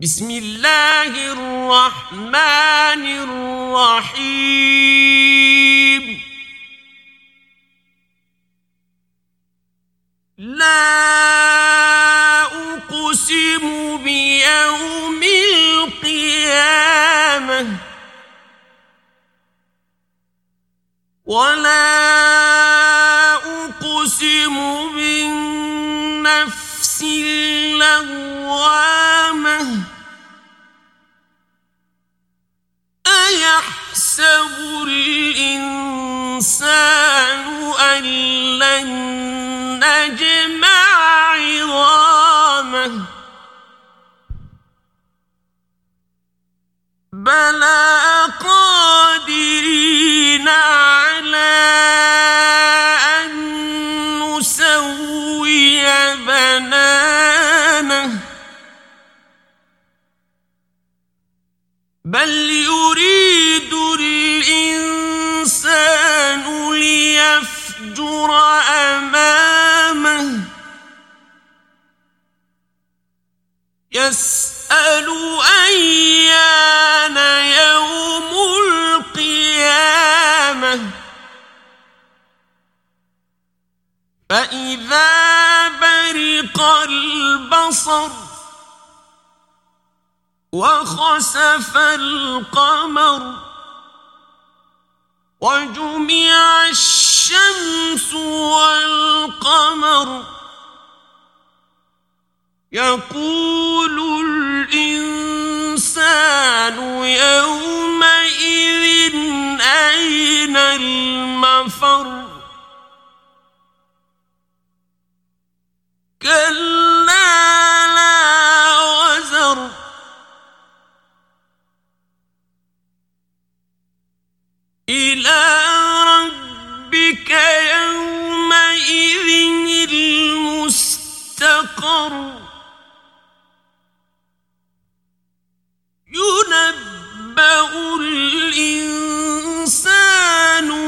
بسم الله الرحمن الرحيم. لا أقسم بيوم القيامة ولا أقسم بالنفس اللوامة نسوي بنانه بل يريد الإنسان ليفجر أمامه فإذا برق البصر وخسف القمر وجمع الشمس والقمر يقول الإنسان يومئذ إلى ربك يومئذ المستقر. ينبأ الإنسان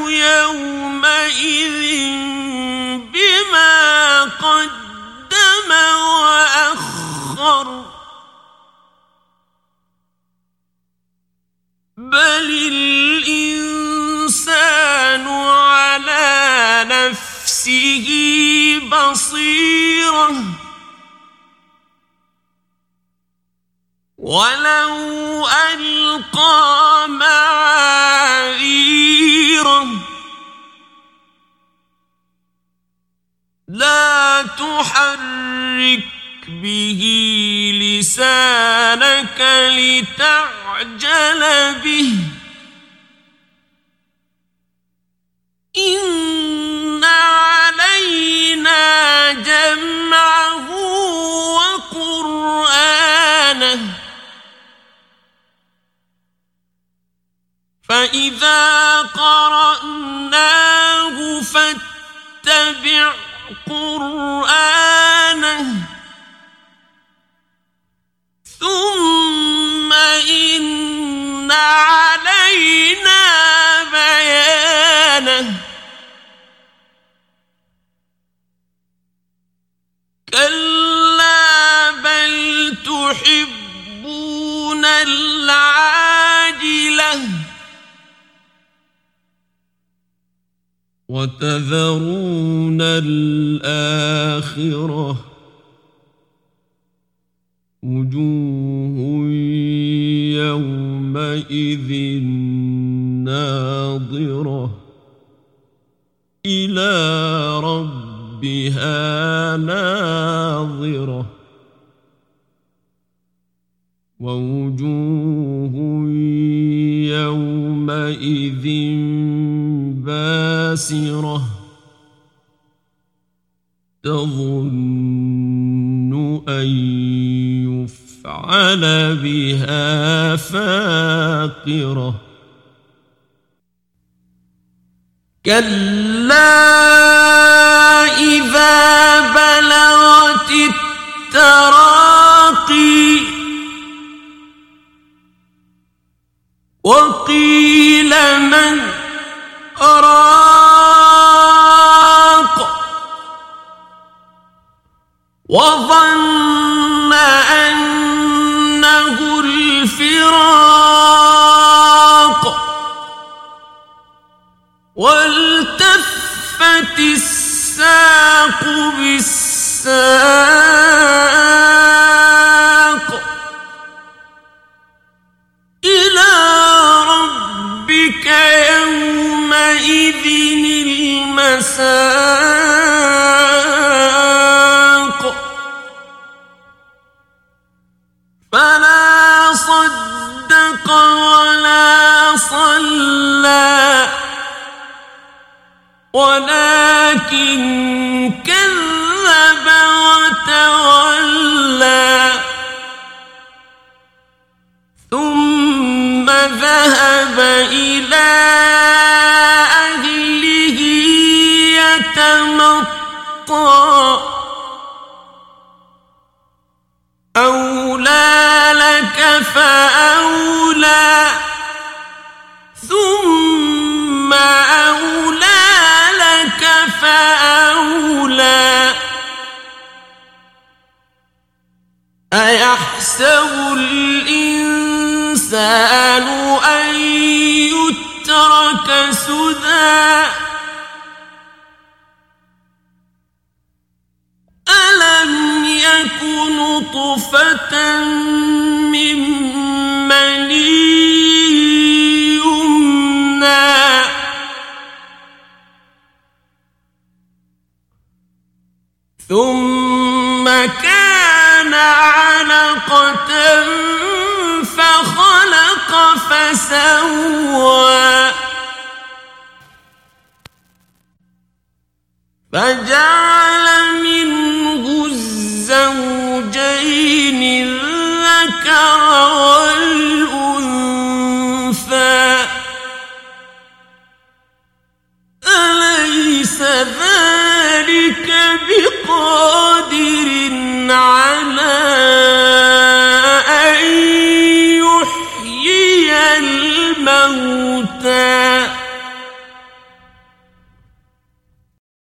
يومئذ بما قدم وأخر. بل نفسه بصيرة. ولو ألقى معاذيره لا تحرك به لسانك لتعجل به. إن فإذا قرأناه فاتبع قرآنه وتذرون الآخرة وجوه يومئذ ناظرة إلى ربها ناظرة ووجوه باسرة تظن أن يفعل بها فاقرة كلا إذا بلغت التراقي وظن أنه الفراق والتفت الساق بالساق ولا صلى. ولكن كذب وتولى. ثم ذهب إلى أيحسب الإنسان أن يترك سدى ألم يك نطفة من مني كان علقة فخلق فسوى. فجعل